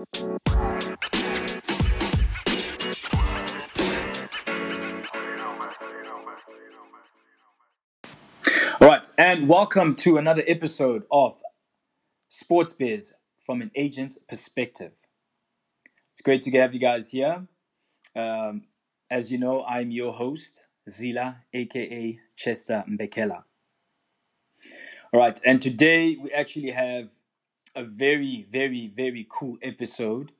All right, and welcome to another episode of Sports Biz from an agent's perspective. It's great to have you guys here. Um, as you know, I'm your host, Zila, aka Chester Mbekela. All right, and today we actually have a very, very, very cool episode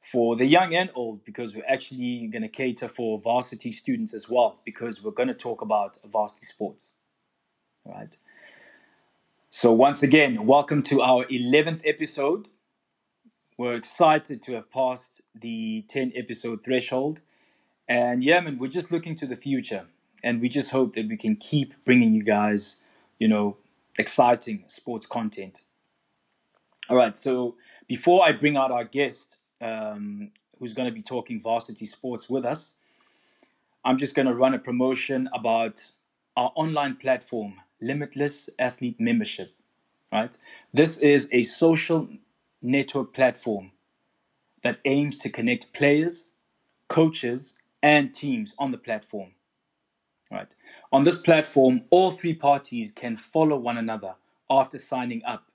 for the young and old because we're actually going to cater for varsity students as well because we're going to talk about varsity sports. All right. So, once again, welcome to our 11th episode. We're excited to have passed the 10 episode threshold. And yeah, man, we're just looking to the future. And we just hope that we can keep bringing you guys, you know, exciting sports content. All right. So, before I bring out our guest, um, who's going to be talking varsity sports with us, I'm just going to run a promotion about our online platform Limitless Athlete Membership. Right? This is a social network platform that aims to connect players, coaches, and teams on the platform. Right? On this platform, all three parties can follow one another after signing up.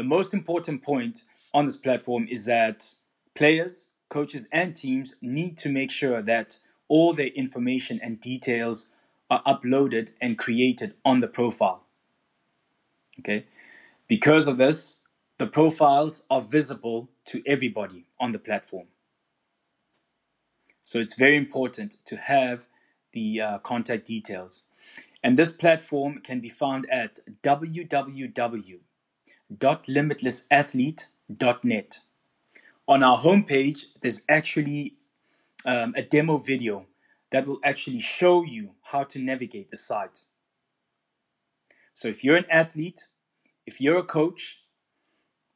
The most important point on this platform is that players, coaches, and teams need to make sure that all their information and details are uploaded and created on the profile. Okay? Because of this, the profiles are visible to everybody on the platform. So it's very important to have the uh, contact details. And this platform can be found at www.limitlessathlete.net. On our homepage, there's actually um, a demo video that will actually show you how to navigate the site. So if you're an athlete, if you're a coach,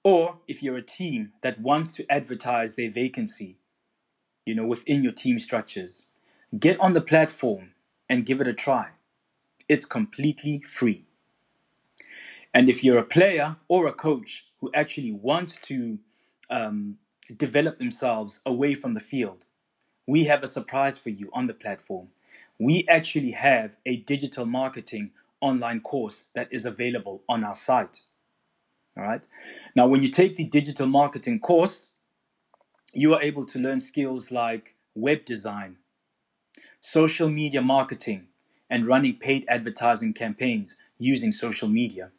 or if you're a team that wants to advertise their vacancy, you know, within your team structures, get on the platform and give it a try. It's completely free. And if you're a player or a coach who actually wants to um, develop themselves away from the field, we have a surprise for you on the platform. We actually have a digital marketing online course that is available on our site. All right. Now, when you take the digital marketing course, you are able to learn skills like web design, social media marketing, and running paid advertising campaigns using social media.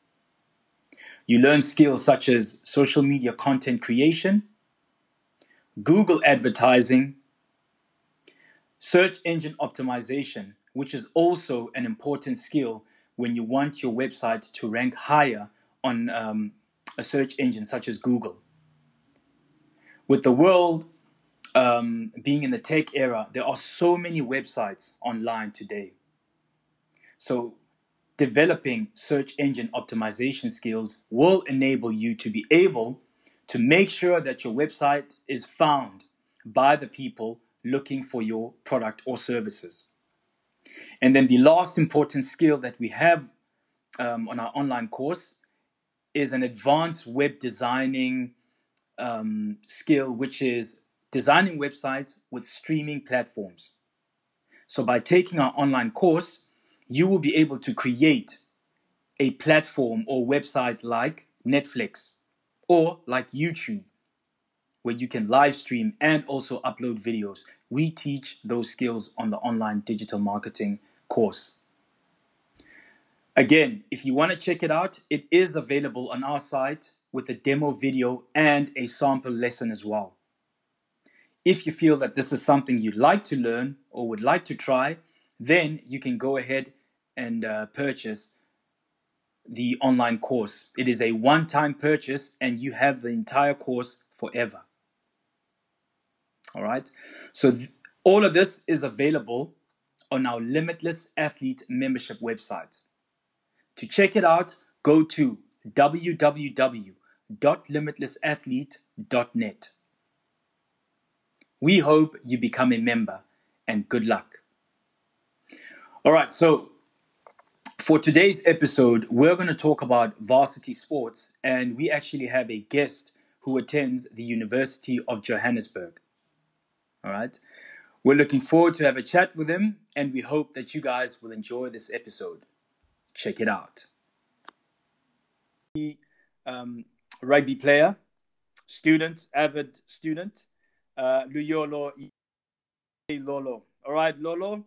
You learn skills such as social media content creation, Google advertising, Search engine optimization, which is also an important skill when you want your website to rank higher on um, a search engine such as Google. With the world um, being in the tech era, there are so many websites online today. So, developing search engine optimization skills will enable you to be able to make sure that your website is found by the people looking for your product or services. And then the last important skill that we have um, on our online course is an advanced web designing um, skill, which is designing websites with streaming platforms. So, by taking our online course, you will be able to create a platform or website like Netflix or like YouTube where you can live stream and also upload videos. We teach those skills on the online digital marketing course. Again, if you want to check it out, it is available on our site with a demo video and a sample lesson as well. If you feel that this is something you'd like to learn or would like to try, then you can go ahead and uh, purchase the online course. It is a one time purchase and you have the entire course forever. All right. So th- all of this is available on our Limitless Athlete membership website. To check it out, go to www.limitlessathlete.net. We hope you become a member and good luck. All right, so for today's episode, we're going to talk about varsity sports, and we actually have a guest who attends the University of Johannesburg. All right. We're looking forward to have a chat with him, and we hope that you guys will enjoy this episode. Check it out. Um, rugby player, student, avid student, uh, Luyolo Lolo. All right, Lolo,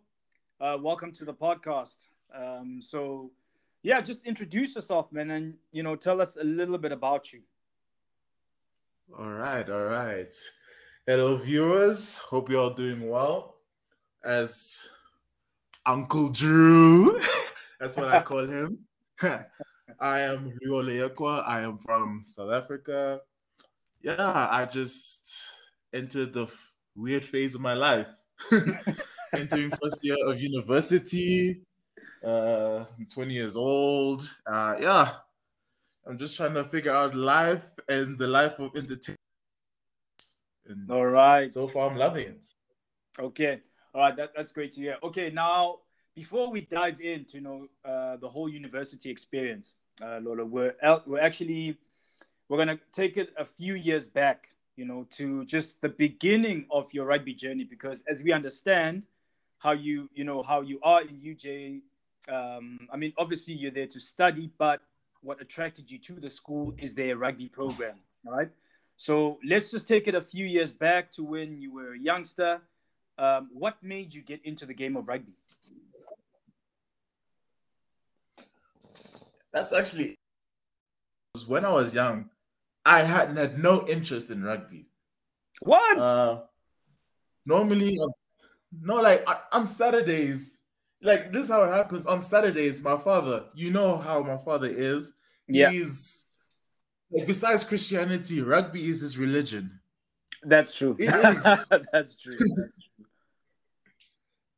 uh, welcome to the podcast. Um, so, yeah, just introduce yourself, man, and you know, tell us a little bit about you. All right, all right. Hello, viewers. Hope you're all doing well. As Uncle Drew, that's what I call him. I am Leo Leekwa. I am from South Africa. Yeah, I just entered the weird phase of my life. Entering first year of university. Uh, I'm 20 years old. Uh, yeah, I'm just trying to figure out life and the life of entertainment. And All right. so far, I'm loving it. Okay. All right. That, that's great to hear. Okay. Now, before we dive into you know uh, the whole university experience, uh, Lolo, we're out, we're actually we're gonna take it a few years back, you know, to just the beginning of your rugby journey, because as we understand how you you know how you are in UJ, um, I mean, obviously you're there to study, but what attracted you to the school is their rugby program. right? So let's just take it a few years back to when you were a youngster. Um, what made you get into the game of rugby? That's actually when I was young, I had had no interest in rugby. What? Uh, normally, uh, no, like on Saturdays, like this is how it happens. On Saturdays, my father, you know how my father is. Yeah. He's like besides Christianity, rugby is his religion. That's true. It is. That's true.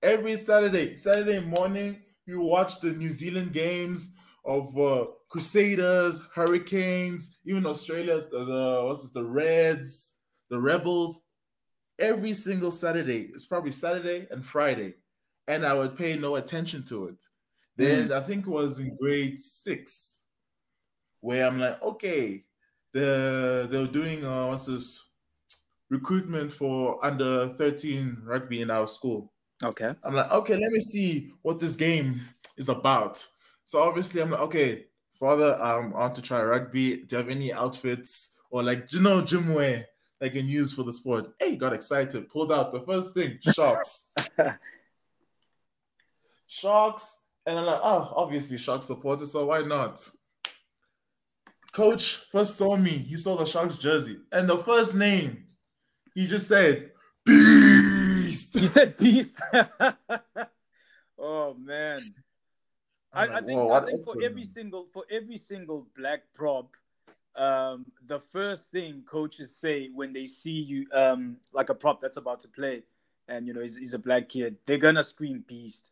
Every Saturday, Saturday morning, you watch the New Zealand games of uh, Crusaders, Hurricanes, even Australia, the, the what's it, the Reds, the Rebels. Every single Saturday, it's probably Saturday and Friday, and I would pay no attention to it. Then I think it was in grade six, where I'm like, okay, the they're doing uh, what's this recruitment for under 13 rugby in our school. Okay. I'm like, okay, let me see what this game is about. So obviously, I'm like, okay, father, um, I want to try rugby. Do you have any outfits or like, you know, gym wear I can use for the sport? Hey, got excited, pulled out the first thing, sharks, sharks, and I'm like, oh, obviously, shark supporter, so why not? Coach first saw me, he saw the sharks jersey, and the first name, he just said, Beast. You said beast. oh man. I, I'm I think, "Whoa, I think for every on?" single for every single black prop, um, the first thing coaches say when they see you um, like a prop that's about to play, and you know he's, he's a black kid, they're gonna scream beast.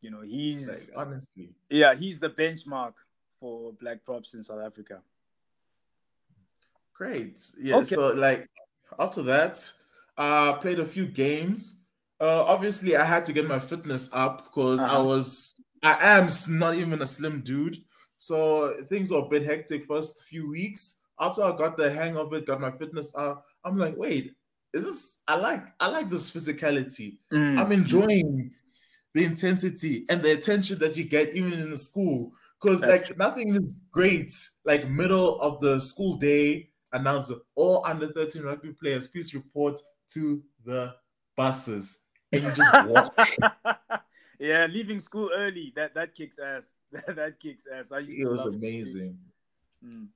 You know he's Like, honestly. yeah he's the benchmark for black props in South Africa. Great. Yeah. Okay. So like after that, I uh, played a few games. Uh, obviously, I had to get my fitness up because I Uh-huh. was I am not even a slim dude. So things were a bit hectic first few weeks. After I got the hang of it, got my fitness up, I'm like, wait, is this I like I like this physicality. Mm. I'm enjoying the intensity and the attention that you get even in the school. Because like nothing is great, like middle of the school day, announcer, all under 13 rugby players, please report to the buses. And you just walk. yeah, leaving school early that that kicks ass. that kicks ass. I used it was amazing. Mm.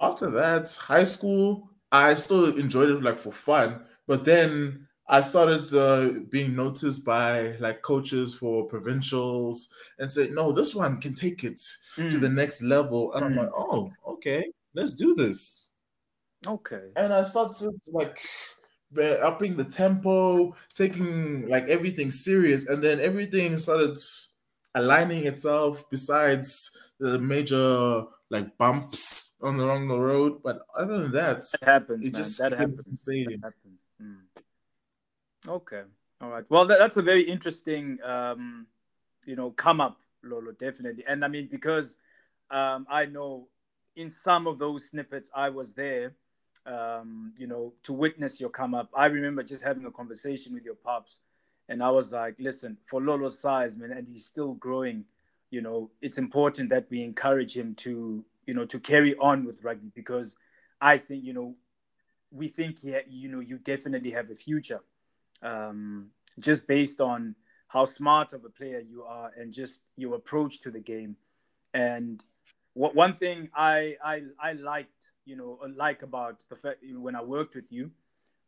After that, high school, I still enjoyed it like for fun, but then I started uh, being noticed by like coaches for provincials and said, no, this one can take it to Mm. the next level. And I'm Mm. like, oh, okay, let's do this. Okay. And I started like upping the tempo, taking like everything serious, and then everything started aligning itself. Besides the major like bumps on the along the road, but other than that, That happens, it man. just that happens. insane. That happens. Mm. Okay. All right. Well, that, that's a very interesting, um, you know, come up, Lolo, definitely. And I mean, because um, I know in some of those snippets, I was there, um, you know, to witness your come up. I remember just having a conversation with your pops, and I was like, listen, for Lolo's size, man, and he's still growing, you know, it's important that we encourage him to, you know, to carry on with rugby because I think, you know, we think, yeah, you know, you definitely have a future, um, just based on how smart of a player you are and just your approach to the game. And what one thing I I I liked, you know, like about the fact you know, when I worked with you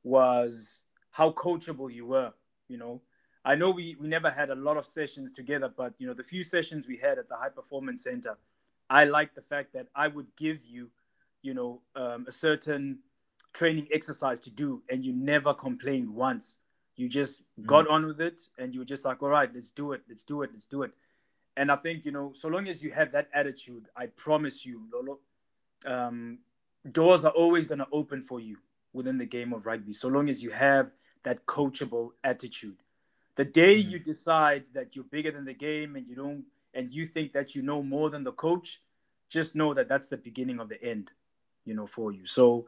was how coachable you were. You know, I know we we never had a lot of sessions together, but you know, the few sessions we had at the High Performance Center, I liked the fact that I would give you, you know, um, a certain training exercise to do, and you never complained once. You just mm-hmm. got on with it, and you were just like, all right, let's do it, let's do it, let's do it. And I think, you know, so long as you have that attitude, I promise you, Lolo, um, doors are always going to open for you within the game of rugby, so long as you have that coachable attitude. The day mm-hmm. you decide that you're bigger than the game and you don't, and you think that you know more than the coach, just know that that's the beginning of the end, you know, for you. So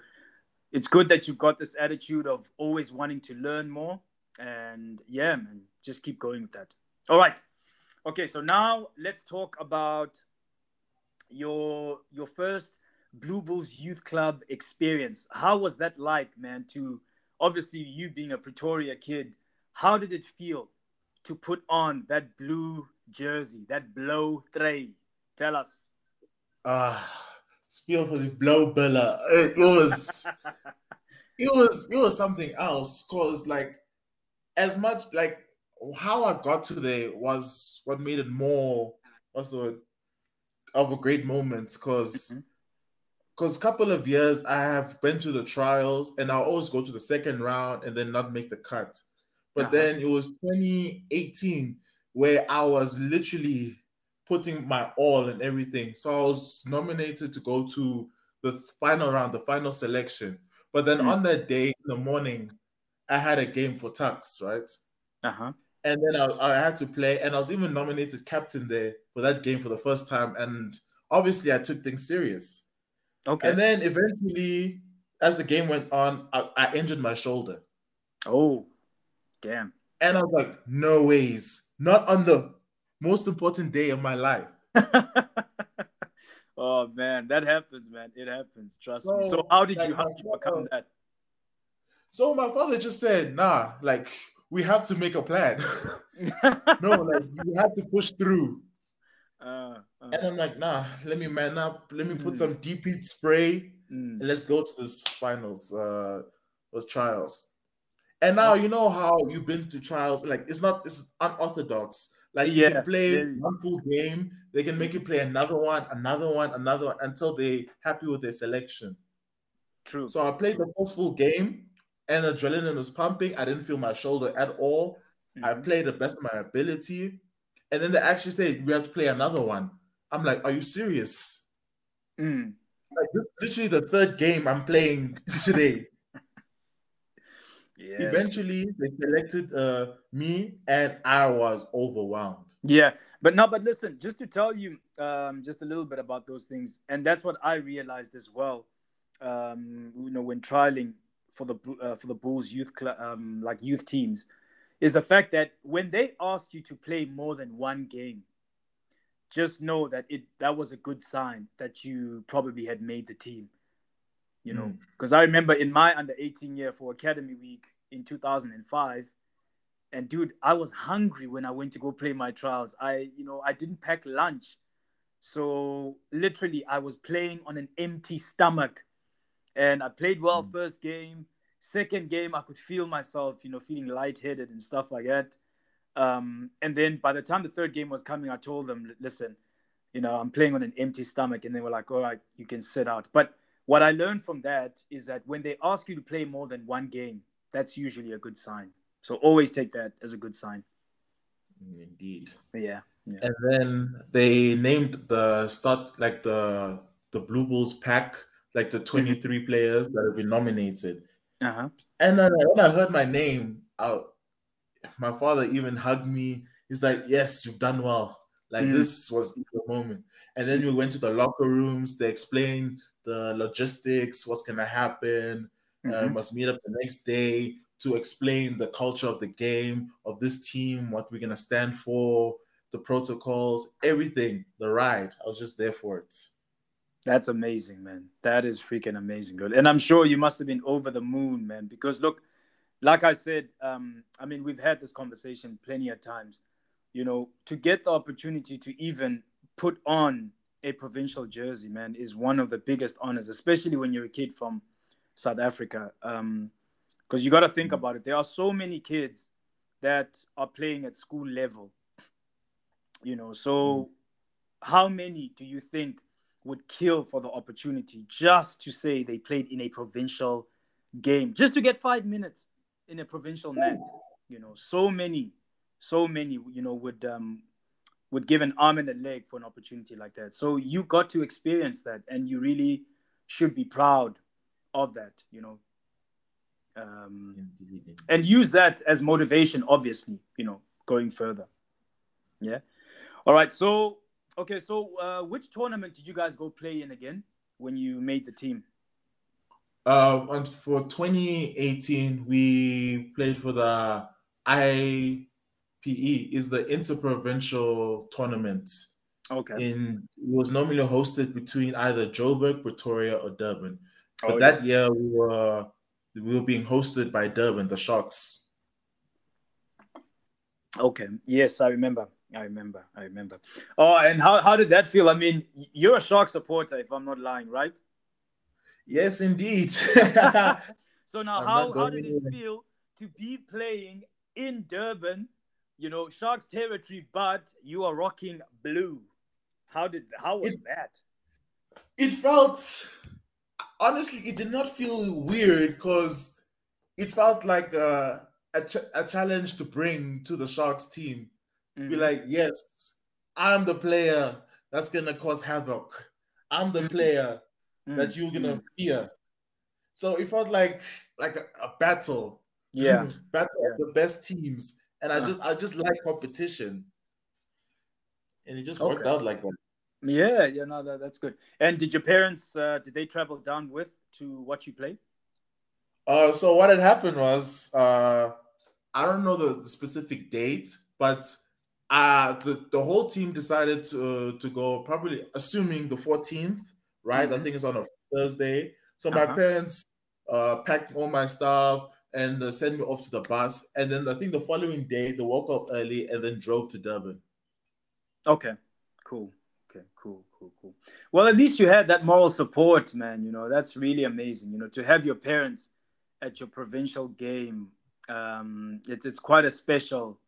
it's good that you've got this attitude of always wanting to learn more. And yeah, man, just keep going with that. All right. Okay, so now let's talk about your your first Blue Bulls Youth Club experience. How was that like, man? To obviously you being a Pretoria kid, how did it feel to put on that blue jersey, that blow tray? Tell us. Ah, uh, spiel for the Blou Bulle. It, it was, it was, it was something else. Cause like, as much like how I got to there was what made it more also of a great moment because because mm-hmm. couple of years I have been to the trials and I'll always go to the second round and then not make the cut. But uh-huh. then it was 2018 where I was literally putting my all and everything. So I was nominated to go to the final round, the final selection. But then mm-hmm. on that day in the morning, I had a game for Tuks, right? Uh-huh and then I, I had to play, and I was even nominated captain there for that game for the first time. And obviously, I took things serious. Okay. And then eventually, as the game went on, I, I injured my shoulder. Oh, damn. And I was like, no ways, not on the most important day of my life. oh man, that happens, man. It happens. Trust so, me. So how did like, you how did you overcome that? So my father just said, nah, like we have to make a plan. no, like you have to push through. Uh, uh, and I'm like, nah, let me man up. Let me put mm, some deep heat spray mm. and let's go to this finals, uh, those trials. And now you know how you've been to trials. Like it's not it's unorthodox. Like you can play yeah. one full game, they can make you play another one, another one, another one until they happy with their selection. True. So I played the first full game and adrenaline was pumping. I didn't feel my shoulder at all. Mm-hmm. I played the best of my ability. And then they actually said, we have to play another one. I'm like, are you serious? Mm. Like, this is literally the third game I'm playing today. yeah. Eventually, they selected uh, me, and I was overwhelmed. Yeah, but no, but listen, just to tell you um, just a little bit about those things, and that's what I realized as well. Um, you know, when trialing for the uh, for the Bulls youth cl- um, like youth teams is the fact that when they ask you to play more than one game, just know that it that was a good sign that you probably had made the team. You know, because mm. I remember in my under 18 year for Academy Week in 2005, and dude, I was hungry when I went to go play my trials. I, you know, I didn't pack lunch. So literally I was playing on an empty stomach and I played well mm. first game. Second game, I could feel myself, you know, feeling lightheaded and stuff like that. Um, and then by the time the third game was coming, I told them, listen, you know, I'm playing on an empty stomach. And they were like, all right, you can sit out. But what I learned from that is that when they ask you to play more than one game, that's usually a good sign. So always take that as a good sign. Indeed. Yeah. yeah. And then they named the start like the the Blue Bulls pack like the mm-hmm. 23 mm-hmm. players that have been nominated. Uh-huh. And then when I heard my name out, my father even hugged me. He's like, Yes, you've done well. Like mm. this was the moment. And then we went to the locker rooms. They explained the logistics, what's gonna happen. Mm-hmm. Uh, must meet up the next day to explain the culture of the game, of this team, what we're gonna stand for, the protocols, everything. The ride. I was just there for it. That's amazing, man. That is freaking amazing, good. And I'm sure you must have been over the moon, man. Because look, like I said, um, I mean, we've had this conversation plenty of times. You know, to get the opportunity to even put on a provincial jersey, man, is one of the biggest honors, especially when you're a kid from South Africa. Um, because you got to think mm-hmm. about it. There are so many kids that are playing at school level. You know, so mm-hmm. how many do you think would kill for the opportunity just to say they played in a provincial game, just to get five minutes in a provincial match? You know, so many, so many, you know, would um would give an arm and a leg for an opportunity like that. So you got to experience that, and you really should be proud of that. You know, um, and use that as motivation. Obviously, you know, going further. Yeah. All right. So okay. So uh, which tournament did you guys go play in again when you made the team? Uh, and for 2018, we played for the IPT, is the interprovincial tournament. Okay. In it was normally hosted between either Joburg, Pretoria, or Durban. But oh, that yeah. year we were we were being hosted by Durban, the Sharks. Okay. Yes, I remember. I remember. I remember. Oh, and how, how did that feel? I mean, you're a Shark supporter, if I'm not lying, right? Yes, indeed. so now, how, how did it feel to be playing in Durban you know, Sharks territory, but you are rocking blue. How did how was it, that? It felt honestly, it did not feel weird because it felt like a, a, ch- a, challenge to bring to the Sharks team. Mm-hmm. Be like, yes, I'm the player that's gonna cause havoc. I'm the mm-hmm. player mm-hmm. that you're gonna mm-hmm. fear. So it felt like like a, a battle. Yeah, battle yeah. of the best teams and I just I just like competition, and it just okay. worked out like that. Yeah, yeah, no, that, that's good. And did your parents uh, did they travel down with to watch you play? Uh, so what had happened was uh, I don't know the, the specific date, but uh, the the whole team decided to to go probably assuming the 14th, right? Mm-hmm. I think it's on a Thursday. So my uh-huh. parents uh, packed all my stuff and uh, sent me off to the bus. And then I think the following day they woke up early and then drove to Durban. Okay, cool. Okay, cool, cool, cool. Well, at least you had that moral support, man. You know, that's really amazing. You know, to have your parents at your provincial game, um, it's it's quite a special,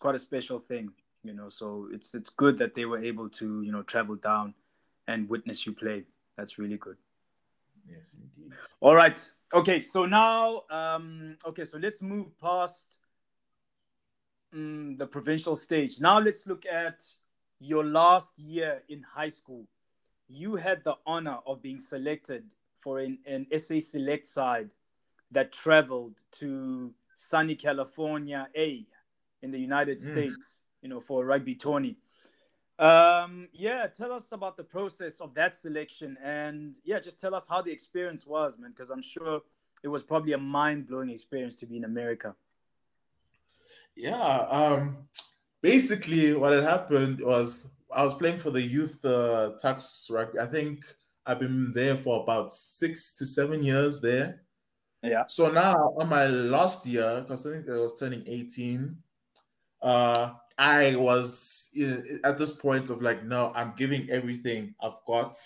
quite a special thing. You know, so it's it's good that they were able to you know travel down and witness you play. That's really good. Yes, indeed. All right. Okay. So now, um, okay. So let's move past um, the provincial stage. Now let's look at your last year in high school. You had the honor of being selected for an, an SA select side that traveled to sunny California, A, in the United mm. States. You know, for a rugby tourney. Um, yeah, tell us about the process of that selection, and yeah, just tell us how the experience was, man. Because I'm sure it was probably a mind blowing experience to be in America. Yeah, um, basically, what had happened was I was playing for the youth uh, Tuks rugby. I think I've been there for about six to seven years there. Yeah. So now on my last year, because I think I was turning 18, uh, I was at this point of like, no, I'm giving everything I've got.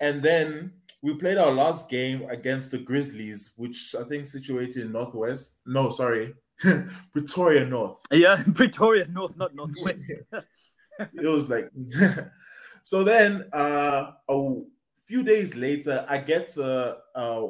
And then we played our last game against the Grizzlies, which I think situated in Northwest. No, sorry, Pretoria North. Yeah, Pretoria North, not Northwest. it was like, so then uh, a few days later, I get a, a,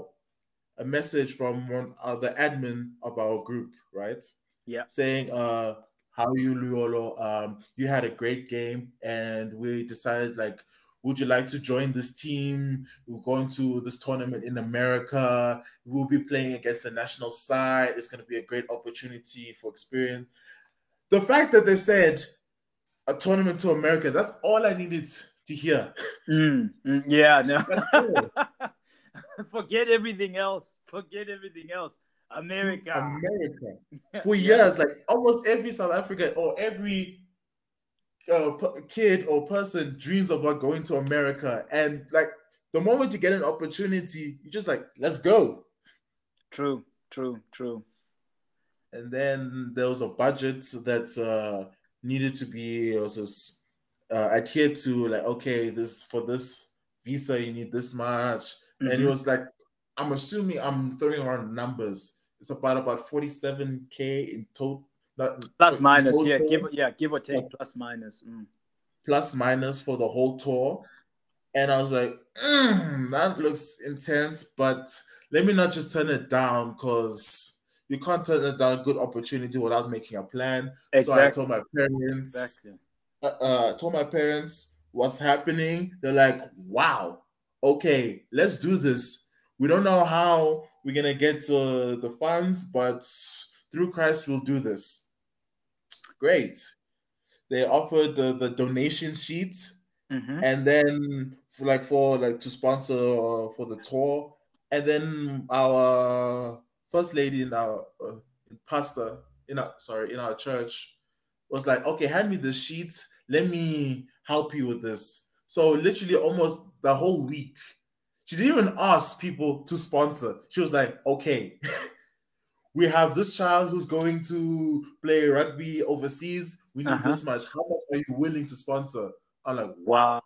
a message from one uh, the admin of our group, right? Yeah, saying, uh, how are you, Luyolo? Um, you had a great game, and we decided like, would you like to join this team? We're going to this tournament in America. We'll be playing against the national side. It's going to be a great opportunity for experience. The fact that they said a tournament to America, that's all I needed to hear. Mm, mm, yeah, no. Forget everything else. Forget everything else. America. America. For years, like almost every South African or every uh, kid or person dreams about going to America. And like the moment you get an opportunity, you just like, let's go. True, true, true. And then there was a budget that uh, needed to be also uh, adhered to. Like, okay, this for this visa, you need this much. Mm-hmm. And it mm-hmm. was like, I'm assuming I'm throwing around numbers. It's about about 47k in total. Plus minus, total. yeah, give yeah, give or take, plus minus. Mm. Plus minus for the whole tour. And I was like, mm, that looks intense, but let me not just turn it down because you can't turn it down good opportunity without making a plan. Exactly. So I told my parents, exactly. uh, uh, told my parents what's happening. They're like, wow, okay, let's do this. We don't know how we're gonna get uh, the funds, but through Christ, we'll do this. Great. They offered the, the donation sheet, mm-hmm. and then for like for like to sponsor uh, for the tour, and then our first lady in our uh, pastor in our sorry in our church was like, okay, hand me the sheet. Let me help you with this. So literally almost the whole week, she didn't even ask people to sponsor. She was like, okay, we have this child who's going to play rugby overseas. We need uh-huh. this much. How much are you willing to sponsor? I'm like, wow.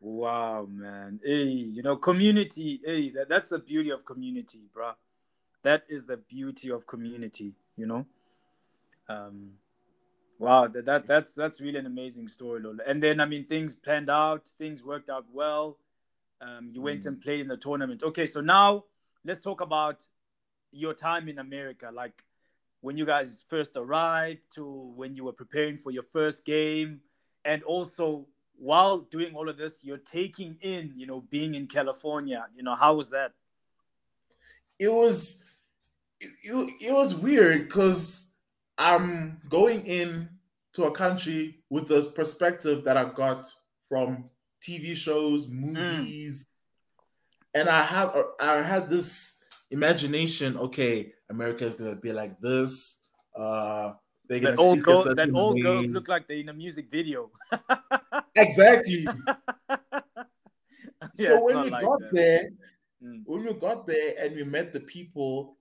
Wow, man. Hey, you know, community. Hey, that, that's the beauty of community, bro that is the beauty of community you know um wow that, that that's that's really an amazing story Lolo. and then i mean things planned out things worked out well um you went mm. and played in the tournament. Okay so now let's talk about your time in america. Like when you guys first arrived to when you were preparing for your first game and also while doing all of this you're taking in you know being in california. You know how was that? It was it, it, was weird because I'm going in to a country with this perspective that I got from TV shows, hmm. movies, mm. and I have I had this imagination. Okay, America is gonna be like this. Uh, they're gonna that old girl, that old way. girls look like they're in a music video. exactly. yeah, so when we like got that. there, mm. when we got there and we met the people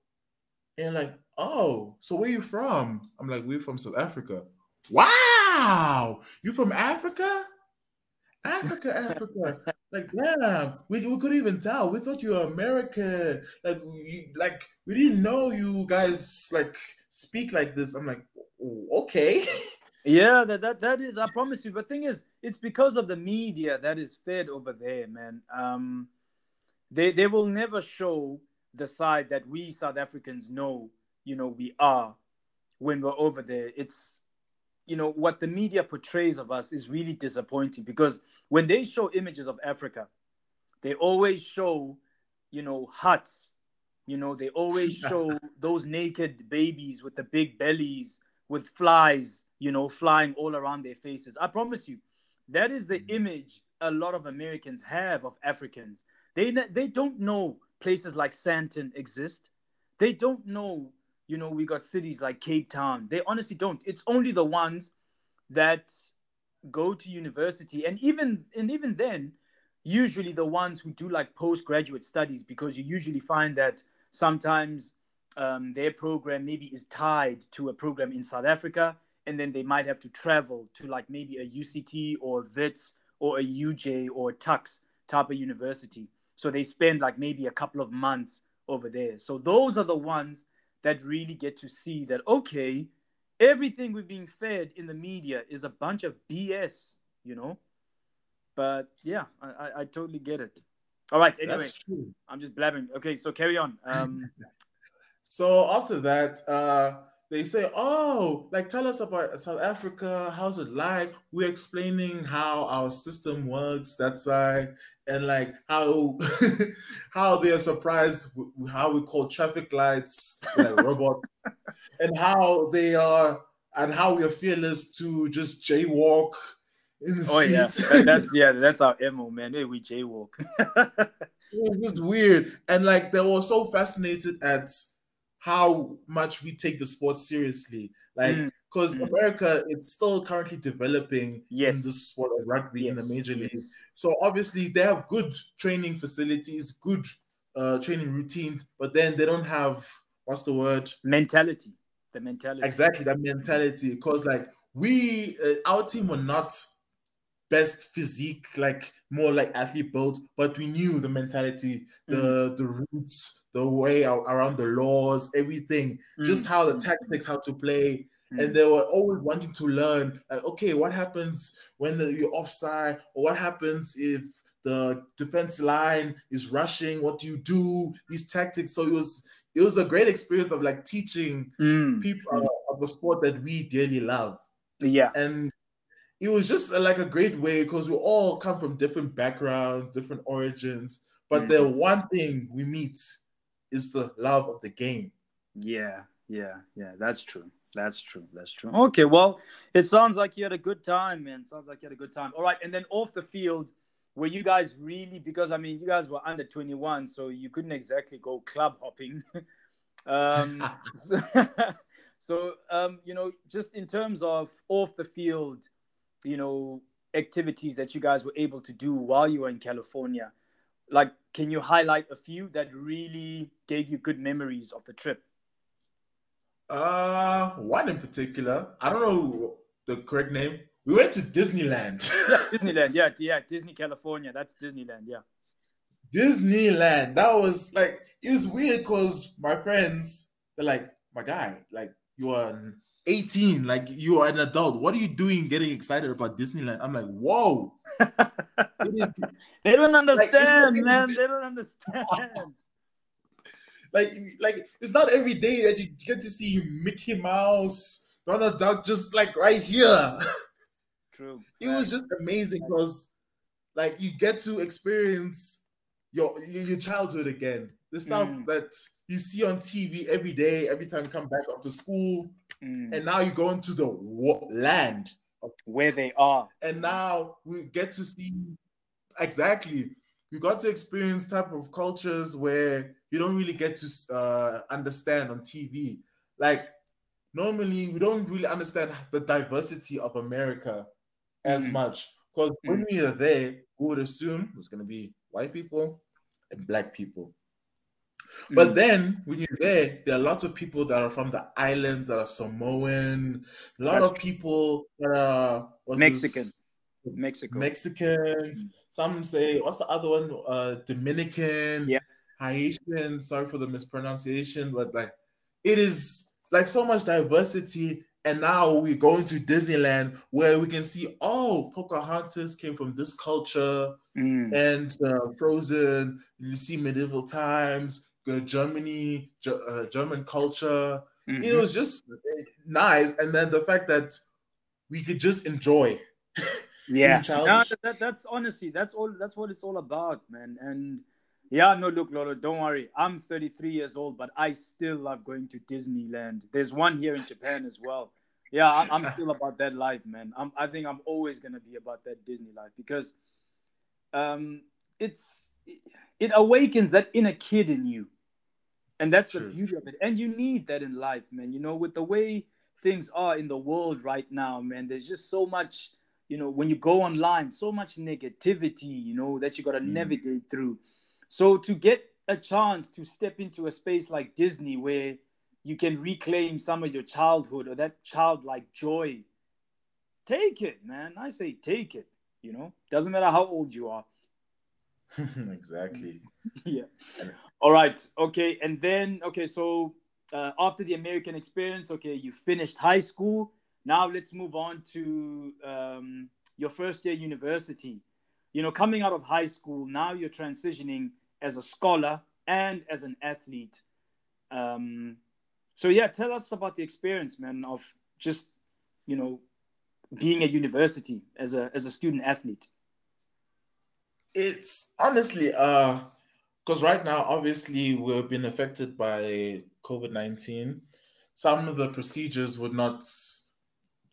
and like, oh, so where you from? I'm like, we're from South Africa. Wow, you from Africa? Africa, Africa. like, damn, we, we couldn't even tell. We thought you were American. Like, we, like we didn't know you guys like speak like this. I'm like, okay. Yeah, that, that that is. I promise you. But thing is, it's because of the media that is fed over there, man. Um, they they will never show the side that we South Africans know, you know, we are when we're over there. It's, you know, what the media portrays of us is really disappointing because when they show images of Africa, they always show, you know, huts. You know, they always show those naked babies with the big bellies, with flies, you know, flying all around their faces. I promise you, that is the mm. image a lot of Americans have of Africans. They they don't know places like Sandton exist. They don't know, you know, we got cities like Cape Town. They honestly don't. It's only the ones that go to university and even and even then usually the ones who do like postgraduate studies because you usually find that sometimes um, their program maybe is tied to a program in South Africa and then they might have to travel to like maybe a UCT or a WITS or a UJ or a Tuks type of university. So they spend like maybe a couple of months over there. So those are the ones that really get to see that, okay, everything we've been fed in the media is a bunch of BS, you know? But yeah, I, I, I totally get it. All right. Anyway, I'm just blabbing. Okay, so carry on. Um, so after that, uh, they say, "Oh, like tell us about South Africa. How's it like?" We're explaining how our system works that side, and like how how they're surprised how we call traffic lights like robots, and how they are and how we are fearless to just jaywalk in the Oh yeah, streets. That- that's yeah, that's our mo man. Hey, we jaywalk. it was just weird. And like they were so fascinated at how much we take the sport seriously. Like Mm, because mm. America it's still currently developing Yes. in the sport of rugby in the Yes, major league. yes. So obviously they have good training facilities, good uh training routines, but then they don't have what's the word? mentality. The mentality. Exactly that mentality. Because like we uh, our team were not best physique, like more like athlete built, but we knew the mentality, the the roots, the way ar- around the laws, everything, just Mm, how the mm, tactics, how to play, mm. and they were always wanting to learn. Like, okay, what happens when the, you're offside, or what happens if the defense line is rushing? What do you do? These tactics. So it was it was a great experience of like teaching Mm, people mm. uh, of the sport that we dearly love Yeah. and it was just uh, like a great way because we all come from different backgrounds different origins but Mhm. the one thing we meet is the love of the game Yeah, yeah, yeah. That's true. That's true. That's true. Okay, well, it sounds like you had a good time, man. Sounds like you had a good time. All right, and then off the field, were you guys really? Because I mean, you guys were under twenty one, so you couldn't exactly go club hopping. um, so, so um, you know, just in terms of off the field, you know, activities that you guys were able to do while you were in California, like, can you highlight a few that really gave you good memories of the trip? Uh one in particular i don't know the correct name we went to disneyland Yeah, Disneyland. Yeah, yeah, Disney California. That's Disneyland. Yeah. disneyland that was like it was weird because my friends they're like my guy like you are 18 like you are an adult what are you doing getting excited about disneyland i'm like whoa is They don't understand, like- man. They don't understand. like like it's not every day that you get to see Mickey Mouse, Donald Duck, just like right here. True. it was just amazing because like you get to experience your your childhood again. The stuff Mm. that you see on TV every day, every time you come back after school, Mm. and now you go into the land, where they are. and now we get to see exactly. We got to experience type of cultures where you don't really get to uh, understand on TV. Like normally, we don't really understand the diversity of America as Mm. much because when we are there, we would assume there's going to be white people and black people. But Mm. then when you're there, there are lots of people that are from the islands that are Samoan, a lot That's of people that are Mexican. this? Mexico. Mexicans. Some say what's the other one? Uh, Dominican, Yeah. Haitian. Sorry for the mispronunciation, but like it is like so much diversity. And now we're going to Disneyland where we can see, oh, Pocahontas came from this culture, Mm. and uh, Frozen. You see medieval times, Germany, Ge- uh, German culture. Mhm. It was just nice, and then the fact that we could just enjoy. Yeah. childish. No, that, that- that's honestly that's all that's what it's all about, man. And yeah, no, look, Lolo, don't worry. I'm 33 years old, but I still love going to Disneyland. There's one here in Japan as well. Yeah, I- I'm still about that life, man. I'm, I think I'm always gonna be about that Disney life because um, it's it awakens that inner kid in you, and that's the beauty of it. And you need that in life, man. You know, with the way things are in the world right now, man. There's just so much, you know, when you go online, so much negativity, you know, that you got to Mm. navigate through. So to get a chance to step into a space like Disney where you can reclaim some of your childhood or that childlike joy, take it, man. I say take it. You know, doesn't matter how old you are. exactly. yeah. All right. Okay. And then, okay, so uh, after the American experience, okay, you finished high school. Now let's move on to um, your first year university. You know, coming out of high school, now you're transitioning as a scholar and as an athlete. Um, so yeah, tell us about the experience, man, of just you know being at university as a as a student athlete. It's honestly, uh, because right now, obviously, we've been affected by COVID 19. Some of the procedures would not,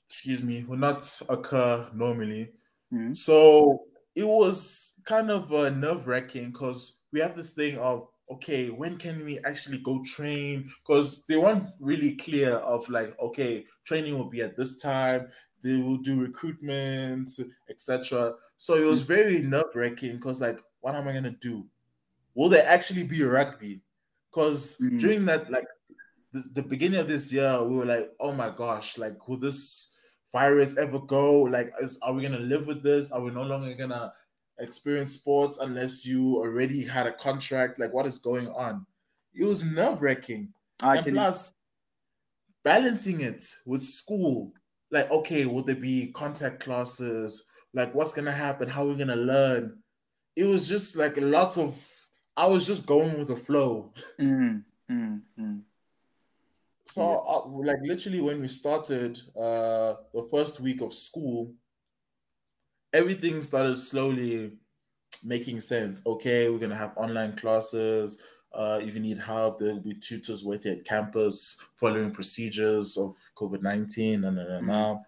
excuse me, would not occur normally. Mm-hmm. So it was kind of uh, nerve wracking because we have this thing of okay, when can we actually go train? Because they weren't really clear of like, okay, training will be at this time. They will do recruitment, etc. So it was very nerve wracking because like, what am I gonna do? Will there actually be rugby? Because mm-hmm. during that like the, the beginning of this year, we were like, oh my gosh, like will this virus ever go? Like, is, are we gonna live with this? Are we no longer gonna experience sports unless you already had a contract? Like, what is going on? It was nerve wracking. And plus, balancing it with school, like, okay, will there be contact classes? Like, what's gonna happen? How are we gonna learn? It was just like a lot of. I was just going with the flow. Mm, mm, mm. So, uh, like, literally, when we started uh, the first week of school, everything started slowly making sense. Okay, we're gonna have online classes. Uh, if you need help, there will be tutors waiting at campus following procedures of COVID 19 and mm-hmm. now.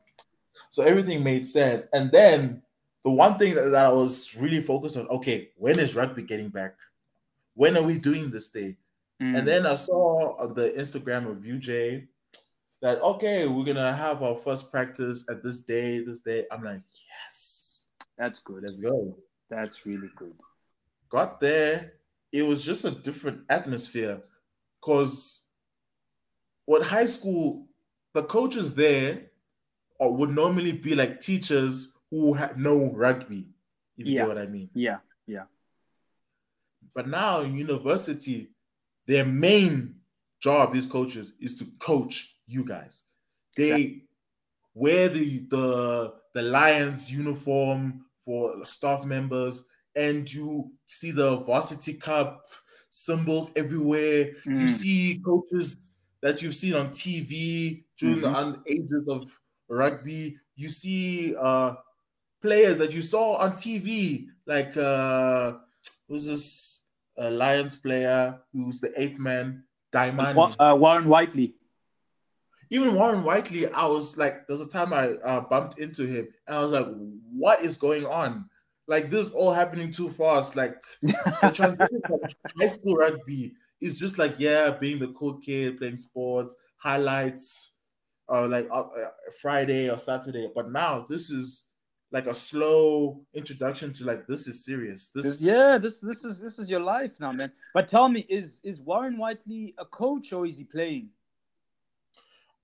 So everything made sense. And then the one thing that, that I was really focused on okay, when is rugby getting back? When are we doing this day? Mm. And then I saw the Instagram of UJ that okay, we're gonna have our first practice at this day, this day. I'm like, yes, that's good. Let's go. That's really good. Got there. It was just a different atmosphere. Cause what high school, the coaches there uh, would normally be like teachers who have no rugby. If you yeah. know what I mean. Yeah, yeah. But now in university, their main job, these coaches, is to coach you guys. They exactly. wear the the the Lions uniform for staff members, and you see the varsity cup symbols everywhere. Mm. You see coaches that you've seen on TV during mm-hmm. the ages of rugby. You see uh, players that you saw on TV, like uh, who's this uh, Lions player who's the eighth man, Diamond. Uh, Warren Whiteley even Warren Whiteley, I was like, there's a time I uh, bumped into him and I was like, what is going on? Like, this is all happening too fast. Like, the transition from high school rugby is just like, yeah, being the cool kid, playing sports, highlights, or uh, like uh, uh, Friday or Saturday. But now this is like a slow introduction to like this is serious. This, this yeah, this this is this is your life now, man. But tell me, is is Warren Whiteley a coach or is he playing?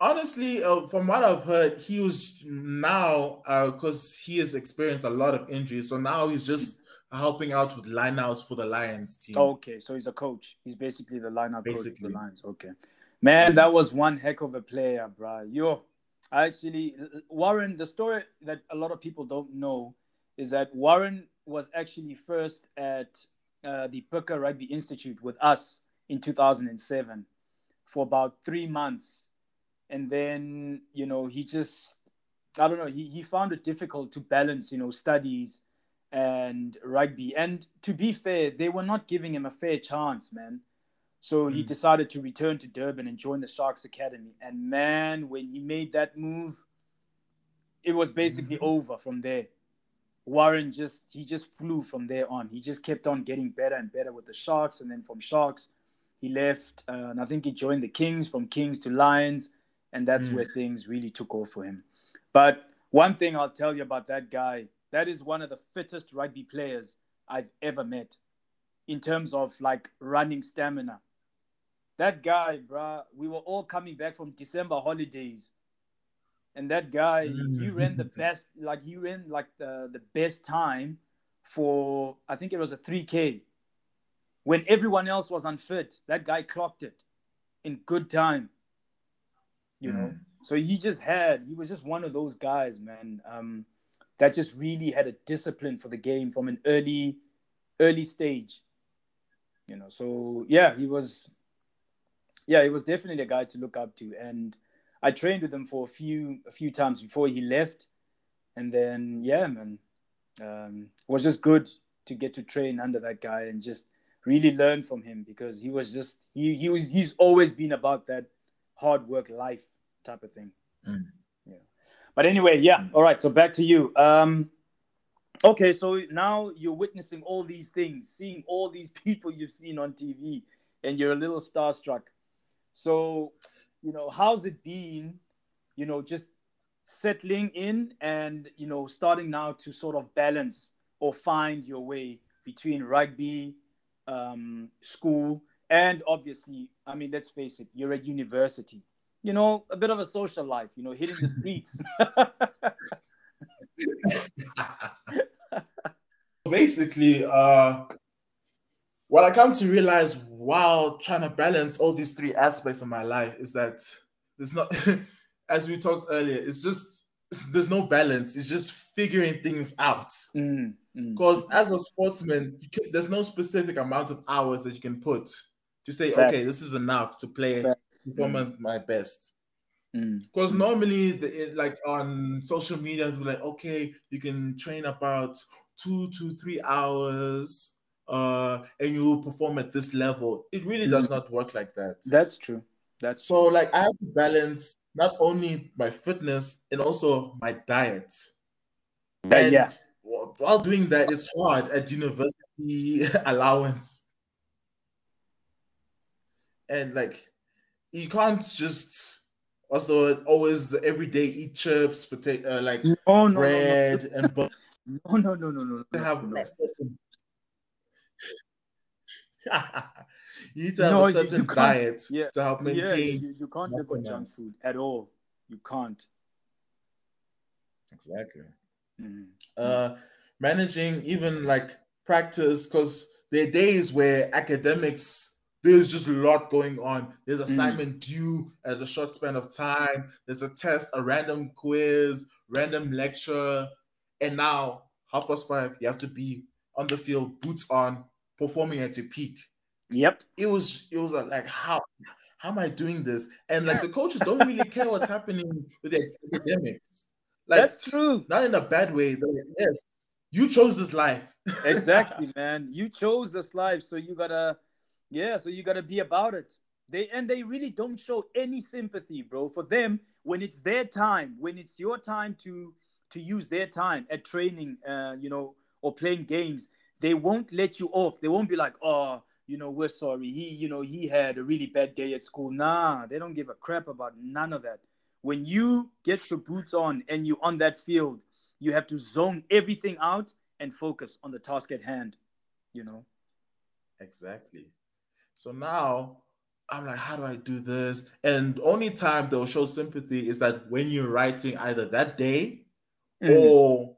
honestly, uh, from what I've heard, he was now because uh, he has experienced a lot of injuries, so now he's just helping out with lineouts for the Lions team. Okay, so he's a coach. He's basically the lineout coach of the Lions. Okay, man, that was one heck of a player, bro. Yo, actually, Warren. The story that a lot of people don't know is that Warren was actually first at uh, the Picker Rugby Institute with us in 2007 for about three months and then you know he just I don't know he he found it difficult to balance you know studies and rugby and to be fair they were not giving him a fair chance man so he mm. decided to return to Durban and join the Sharks Academy and man when he made that move it was basically mm-hmm. over from there Warren just he just flew from there on he just kept on getting better and better with the Sharks and then from Sharks he left uh, and I think he joined the Kings from Kings to Lions and that's mm. where things really took off for him. But one thing I'll tell you about that guy, that is one of the fittest rugby players I've ever met in terms of like running stamina. That guy, bruh, we were all coming back from December holidays. And that guy, he ran the best, like he ran like the, the best time for I think it was a 3K. When everyone else was unfit, that guy clocked it in good time you mm. know. So he just had he was just one of those guys, man. Um, that just really had a discipline for the game from an early early stage. You know, so yeah, he was yeah, he was definitely a guy to look up to. And I trained with him for a few a few times before he left. And then yeah, man. Um, it was just good to get to train under that guy and just really learn from him because he was just he he was he's always been about that hard work life type of thing. Mm. Yeah. But anyway, yeah. Mm. All right. So back to you. Um, Okay, so now you're witnessing all these things, seeing all these people you've seen on TV, and you're a little starstruck. So, you know, how's it been, you know, just settling in and, you know, starting now to sort of balance or find your way between rugby, um, school, and obviously, I mean, let's face it, you're at university. You know, a bit of a social life, you know, hitting the streets. Basically, uh, what I come to realize while trying to balance all these three aspects of my life is that there's not, as we talked earlier, it's just there's no balance. It's just figuring things out. Mm, mm. Because as a sportsman, can, there's no specific amount of hours that you can put to say, Fact. okay, this is enough to play Fact. perform my best. Mm. Because normally, the, like on social media, we're like, okay, you can train about two to three hours, uh, and you will perform at this level. It really does not work like that. That's true. That's So, like, I have to balance not only my fitness and also my diet. Uh, And yeah. while doing that, it's hard at university allowance. And like, you can't just also always every day eat chips, potato, uh, like No, no, no, bread and butter. no, no, no, no, no, no, have no. certain. you need to have No, a you- you certain diet yeah, to help Yeah, maintain. you, you can't live on junk food at all. You can't. Exactly. Mm. uh managing even like practice because there are days where academics there's just a lot going on there's assignment due at a short span of time there's a test a random quiz random lecture and now half past five you have to be on the field boots on performing at your peak Yep. it was it was like how how am I doing this? And like the coaches don't really care what's happening with the academics. Like That's true. not in a bad way. Like, yes, you chose this life. Exactly, man. You chose this life, so you gotta, yeah. So you gotta be about it. They and they really don't show any sympathy, bro. For them, when it's their time, when it's your time to to use their time at training, uh, you know, or playing games, they won't let you off. They won't be like, oh, you know, we're sorry. He, you know, he had a really bad day at school. Nah, they don't give a crap about none of that. When you get your boots on and you're on that field, you have to zone everything out and focus on the task at hand. You know. Exactly. So now I'm like, how do I do this? And only time they'll show sympathy is that when you're writing either that day Mm. or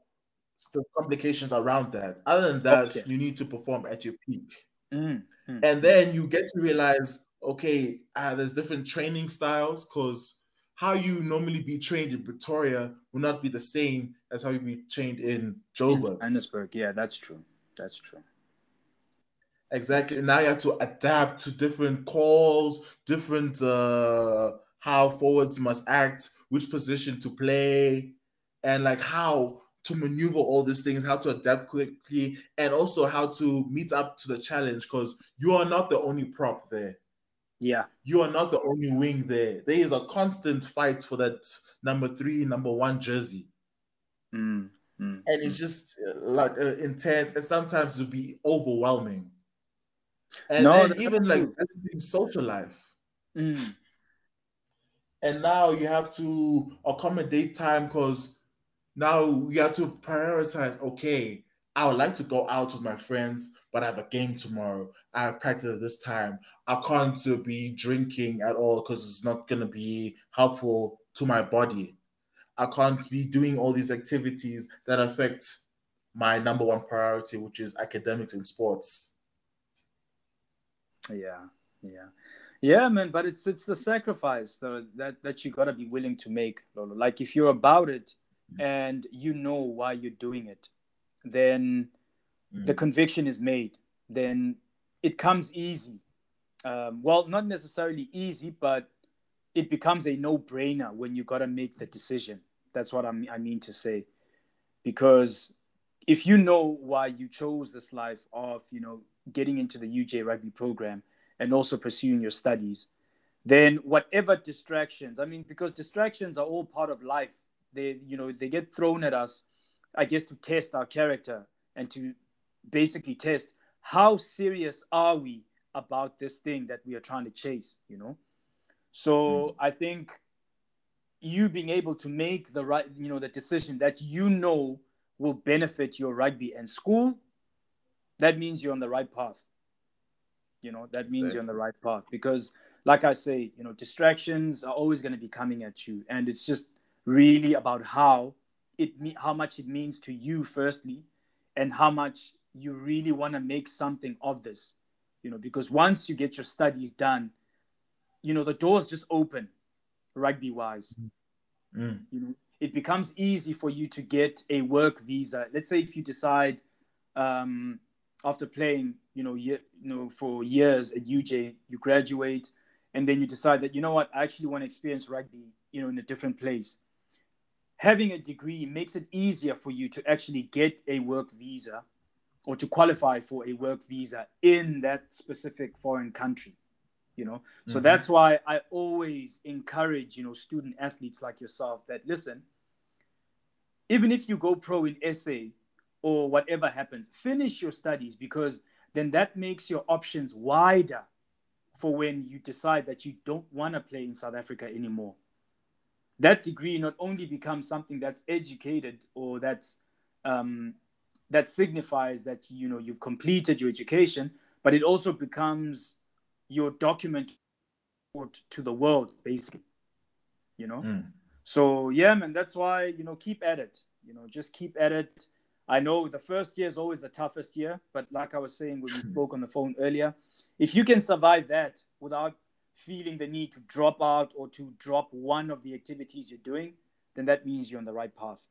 the complications around that. Other than that, Okay. you need to perform at your peak. Mm, mm. And then you get to realize, okay, uh, there's different training styles because how you normally be trained in Pretoria will not be the same as how you be trained in In Joburg. Johannesburg. Yeah, that's true. That's true. Exactly. Now you have to adapt to different calls, different uh how forwards must act, which position to play, and like how to maneuver all these things, how to adapt quickly, and also how to meet up to the challenge because you are not the only prop there. Yeah. You are not the only wing there. There is a constant fight for that number three, number one jersey. Mm, mm, And it's just uh, like uh, intense, and sometimes it'll be overwhelming. And No, even like social life. mm. And now you have to accommodate time because now you have to prioritize. Okay, I would like to go out with my friends, but I have a game tomorrow. I have practice at this time. I can't be drinking at all because it's not going to be helpful to my body. I can't be doing all these activities that affect my number one priority, which is academics and sports. Yeah. Yeah. Yeah, man, but it's it's the sacrifice that that, that you gotta be willing to make, Lolo. Like if you're about it and you know why you're doing it, then the Mm. conviction is made. Then it comes easy. Um, well, not necessarily easy, but it becomes a no-brainer when you gotta make the decision. That's what I'm, I mean to say, because if you know why you chose this life of you know getting into the UJ rugby program and also pursuing your studies, then whatever distractions, I mean, because distractions are all part of life. They, you know, they get thrown at us I guess, to test our character and to basically test how serious are we about this thing that we are trying to chase, you know? So mm. I think you being able to make the right, you know, the decision that you know will benefit your rugby and school, that means you're on the right path. You know, that means exactly. you're on the right path because, like I say, you know, distractions are always going to be coming at you, and it's just really about how it how much it means to you firstly, and how much you really want to make something of this. You know, because once you get your studies done, you know, the doors just open, rugby wise. Mm. You know, it becomes easy for you to get a work visa. Let's say if you decide um, after playing, you know, you know, for years at UJ, you graduate, and then you decide that you know what, I actually want to experience rugby, you know, in a different place. Having a degree makes it easier for you to actually get a work visa or to qualify for a work visa in that specific foreign country you know so mm-hmm. that's why i always encourage you know student athletes like yourself that listen even if you go pro in SA or whatever happens finish your studies because then that makes your options wider for when you decide that you don't want to play in south africa anymore that degree not only becomes something that's educated or that's um, that signifies that you know you've completed your education but it also becomes your document to the world basically you know mm. so yeah man that's why you know keep at it you know just keep at it i know the first year is always the toughest year but like i was saying when we spoke on the phone earlier if you can survive that without feeling the need to drop out or to drop one of the activities you're doing then that means you're on the right path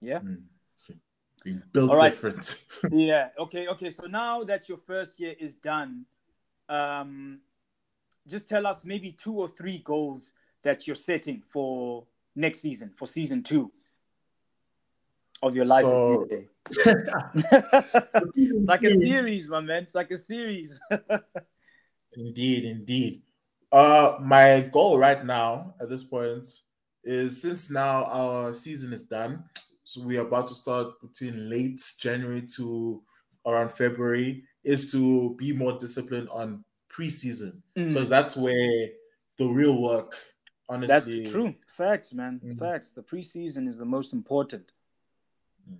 yeah mm. built All right. different yeah okay okay so now that your first year is done um, just tell us maybe two or three goals that you're setting for next season, for season two of your life. So... it's like a series, my man. It's like a series. Indeed, indeed. Uh, my goal right now at this point is since now our season is done, so we are about to start between late January to around February is to be more disciplined on preseason because mm. that's where the real work honestly that's true facts man mm. facts the preseason is the most important mm.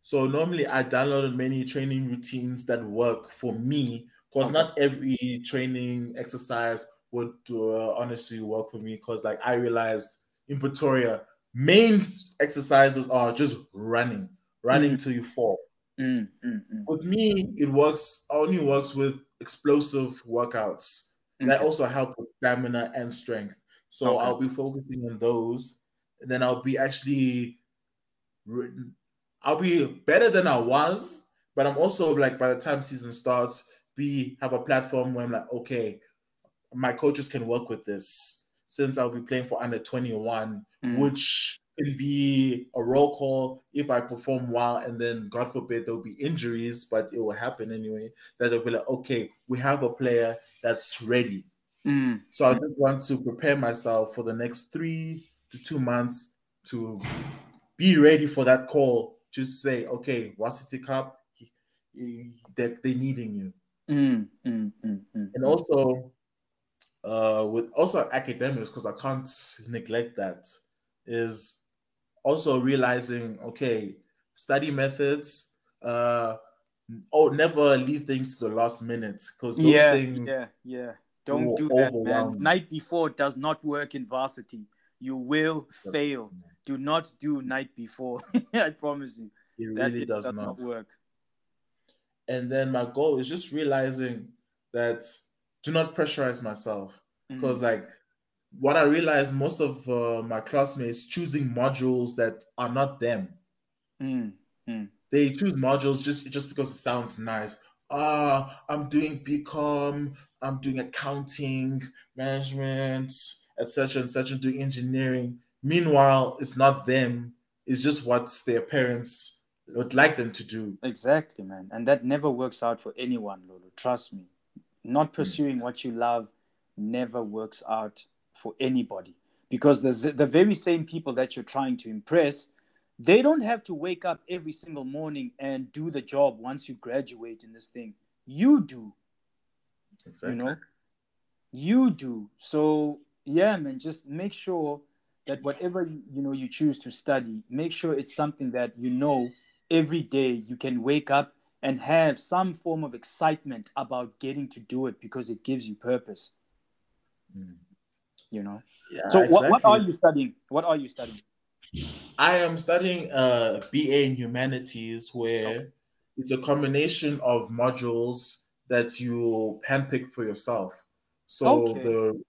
so normally i downloaded many training routines that work for me because okay. not every training exercise would uh, honestly work for me because like i realized in pretoria main exercises are just running running mm. till you fall Mm, mm, mm. With me, it works only works with explosive workouts okay. that also help with stamina and strength. So okay. I'll be focusing on those, and then I'll be actually, I'll be better than I was. But I'm also like by the time season starts, be have a platform where I'm like, okay, my coaches can work with this since I'll be playing for under 21, mm. which can be a roll call if I perform well, and then God forbid there'll be injuries, but it will happen anyway. That they'll be like, okay, we have a player that's ready. Mm. So I just want to prepare myself for the next three to two months to be ready for that call. Just say, okay, Varsity Cup, that they're needing you. Mm, mm, mm, mm and also, uh, with also academics, because I can't neglect that, is also realizing, okay, study methods, uh, oh, never leave things to the last minute because those yeah, things. Yeah, yeah. Don't do that, man. Night before does not work in varsity. You will fail. Do not do night before. I promise you. It really does, does, not. not work. And then my goal is just realizing that do not pressurize myself because, mm-hmm. like, what I realized most of uh, my classmates choosing modules that are not them. Mm, mm. They choose modules just just because it sounds nice. Ah, uh, I'm doing BCom, I'm doing accounting, management, etc., etc., doing engineering. Meanwhile, it's not them. It's just what their parents would like them to do. Exactly, man. And that never works out for anyone, Lolo. Trust me. Not hmm. pursuing mm. what you love never works out for anybody because the, the very same people that you're trying to impress they don't have to wake up every single morning and do the job once you graduate in this thing. You do. Exactly. You know, you do. So yeah, man, just make sure that whatever you know you choose to study, make sure it's something that you know every day you can wake up and have some form of excitement about getting to do it because it gives you purpose. Mm. You know. Yeah, So what, what are you studying? What are you studying? I am studying a BA in humanities where it's a combination of modules that you handpick for yourself. So Okay. the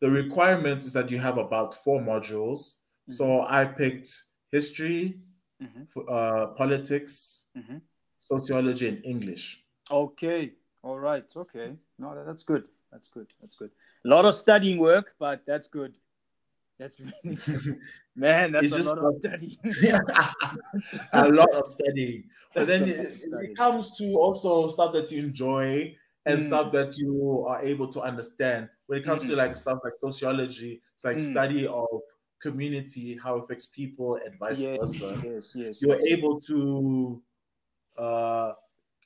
the requirement is that you have about four modules. So I picked history, Mhm. f- uh, politics, Mhm. sociology, and English. Okay. All right. Okay. No, that, that's good. That's good. That's good. A lot of studying work, but that's good. That's really man. That's a just lot of studying. a lot of studying. But then it, it comes to also stuff that you enjoy and Mm. stuff that you are able to understand. When it comes to Mm. like stuff like sociology, it's like Mm. study of community, how it affects people, and vice yes, versa. yes, yes. You're yes. able to uh,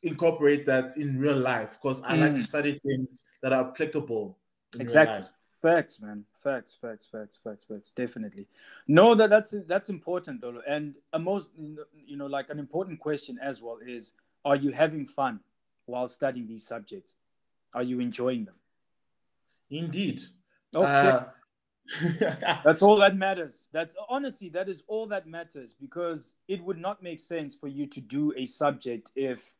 incorporate that in real life because I like to Mm. study things that are applicable Exactly. Facts, man. Facts, facts, facts, facts, facts. Definitely. No, that that's that's important, Lolo. And a most you know, like an important question as well is: Are you having fun while studying these subjects? Are you enjoying them? Indeed. Okay. Uh, That's all that matters. That's honestly, that is all that matters because it would not make sense for you to do a subject if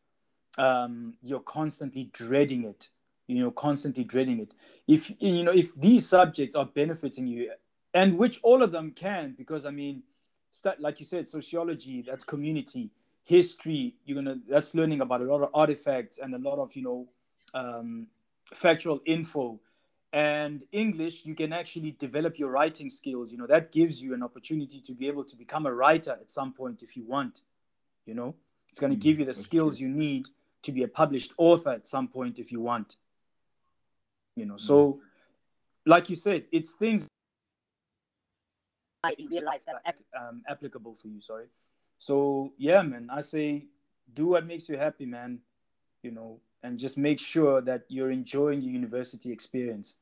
um, you're constantly dreading it. You know, constantly dreading it. If you know, if these subjects are benefiting you, and which all of them can, because I mean, like you said, sociology, that's community, history. You're gonna that's learning about a lot of artifacts and a lot of you know um, factual info and english you can actually develop your writing skills. You know that gives you an opportunity to be able to become a writer at some point if you want you know? It's going to Mm, give you the skills true. you need to be a published author at some point if you want you know? So like you said it's things in real life that are um, applicable for you sorry. So yeah man i say do what makes you happy man you know and just make sure that you're enjoying your university experience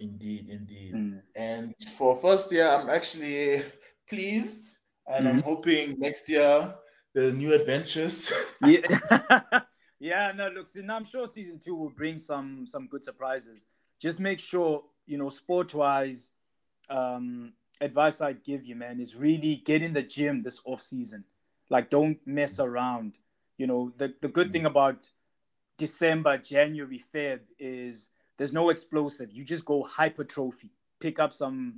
Indeed, indeed. Mm. And for first year, I'm actually pleased, and I'm Mhm. hoping next year the new adventures. yeah yeah no look i'm sure season two will bring some some good surprises just make sure you know sport wise um advice i'd give you man is really get in the gym this off season like don't mess around you know the, the good thing about december january feb is there's no explosive. You just go hypertrophy pick up some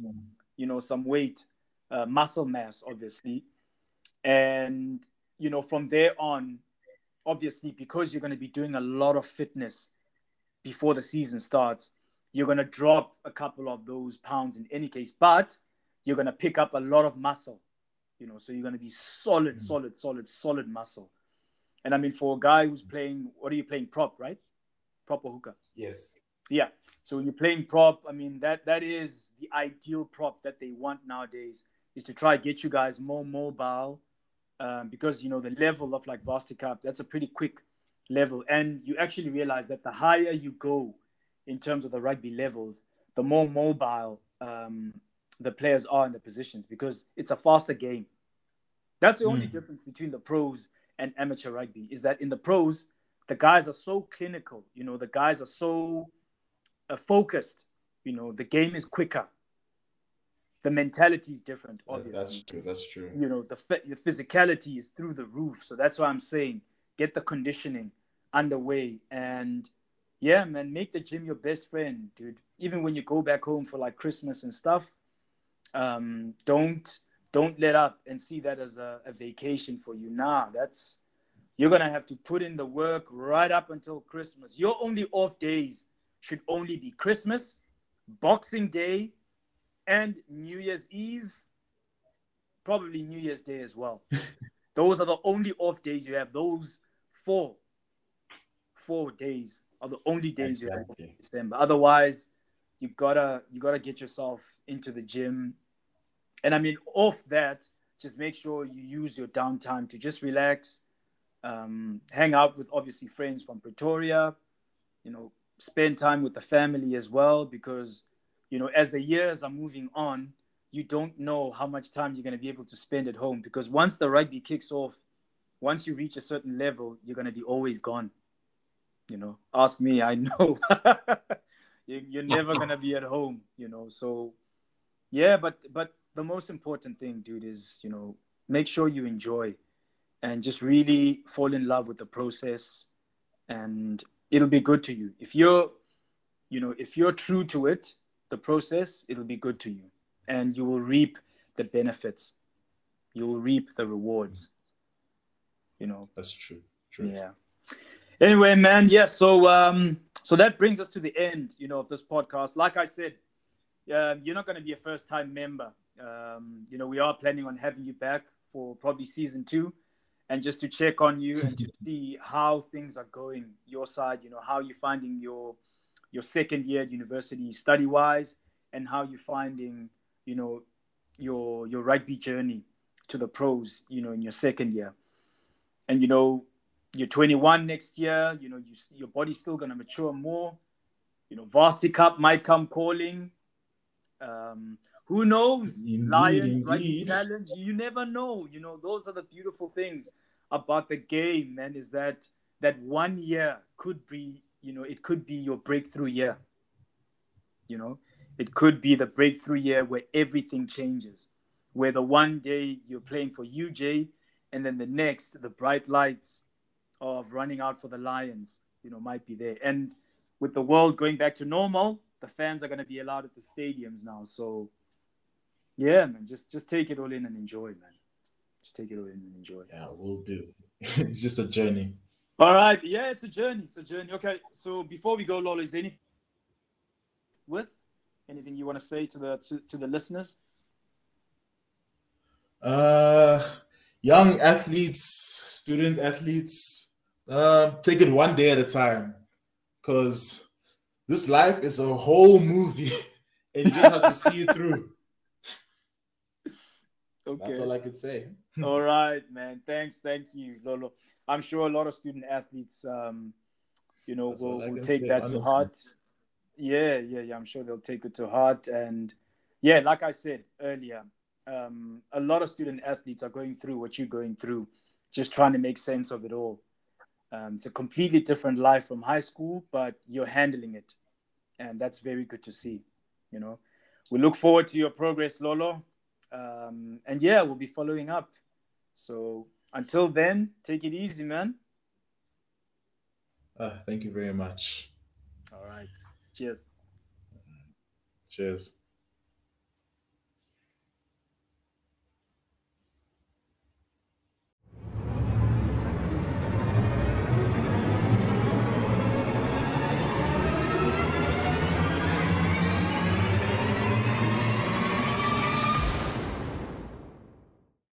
you know some weight uh, muscle mass obviously. And you know from there on obviously because you're going to be doing a lot of fitness before the season starts you're going to drop a couple of those pounds in any case but you're going to pick up a lot of muscle you know so you're going to be solid solid solid solid muscle. And i mean for a guy who's playing what are you playing prop right? Proper hooker. yes. Yeah. So when you're playing prop, I mean that that is the ideal prop that they want nowadays is to try get you guys more mobile, um, because you know the level of like Varsity Cup that's a pretty quick level, and you actually realize that the higher you go in terms of the rugby levels, the more mobile um, the players are in the positions because it's a faster game. That's the only Mm. difference between the pros and amateur rugby is that in the pros, the guys are so clinical. You know, the guys are so focused. You know, the game is quicker. The mentality is different, obviously That's true. That's true. you know the, the physicality is through the roof so that's why i'm saying get the conditioning underway and yeah man make the gym your best friend dude even when you go back home for like christmas and stuff um don't don't let up and see that as a, a vacation for you nah that's you're gonna have to put in the work right up until christmas your only off days should only be christmas boxing day and new year's eve probably New Year's Day as well. Those are the only off days you have. Those four, four days are the only days you have in Exactly. December. Otherwise, you gotta you gotta get yourself into the gym and I mean, off that, just make sure you use your downtime to just relax, um, hang out with obviously friends from Pretoria, you know, spend time with the family as well, because, you know, as the years are moving on, you don't know how much time you're going to be able to spend at home because once the rugby kicks off, once you reach a certain level, you're going to be always gone. You know, ask me, I know. you're never going to be at home, you know. So, yeah, but but the most important thing, dude, is, you know, make sure you enjoy and just really fall in love with the process and it'll be good to you. If you're, you know, if you're true to it, the process, it'll be good to you and you will reap the benefits. You will reap the rewards. You know. That's true. True. Yeah. Anyway, man, yeah. So um, so that brings us to the end, you know, of this podcast. Like I said, uh, you're not going to be a first-time member. Um, you know, we are planning on having you back for probably season two, and just to check on you and to see how things are going your side. You know, how you're finding your your second year at university study-wise, and how you're finding you know your your rugby journey to the pros you know in your second year and you know you're 21 next year you know you, your body's still going to mature more you know varsity cup might come calling um, who knows indeed, lion indeed. rugby challenge you never know you know those are the beautiful things about the game man is that that one year could be you know it could be your breakthrough year you know it could be the breakthrough year where everything changes, where the one day you're playing for UJ, and then the next, the bright lights of running out for the Lions, you know, might be there. And with the world going back to normal, the fans are going to be allowed at the stadiums now. So, yeah, man, just just take it all in and enjoy, man. Just take it away and enjoy. Yeah, we'll do. it's just a journey. All right. Yeah, it's a journey. It's a journey. Okay. So before we go, Lolo, is there any with Anything you want to say to the to, to the listeners? Uh, young athletes, student athletes, uh, take it one day at a time, because this life is a whole movie, and you just have to see it through. Okay. That's all I could say. all right, man. Thanks, thank you, Lolo. I'm sure a lot of student athletes, um, you know, will, will take that honestly. to heart. Yeah, yeah, yeah. I'm sure they'll take it to heart. And yeah, like I said earlier, um, a lot of student athletes are going through what you're going through, just trying to make sense of it all. Um, it's a completely different life from high school, but you're handling it. And that's very good to see. You know, we look forward to your progress, Lolo. Um, and yeah, we'll be following up. So until then, take it easy, man. Uh, thank you very much. All right. Cheers. Cheers.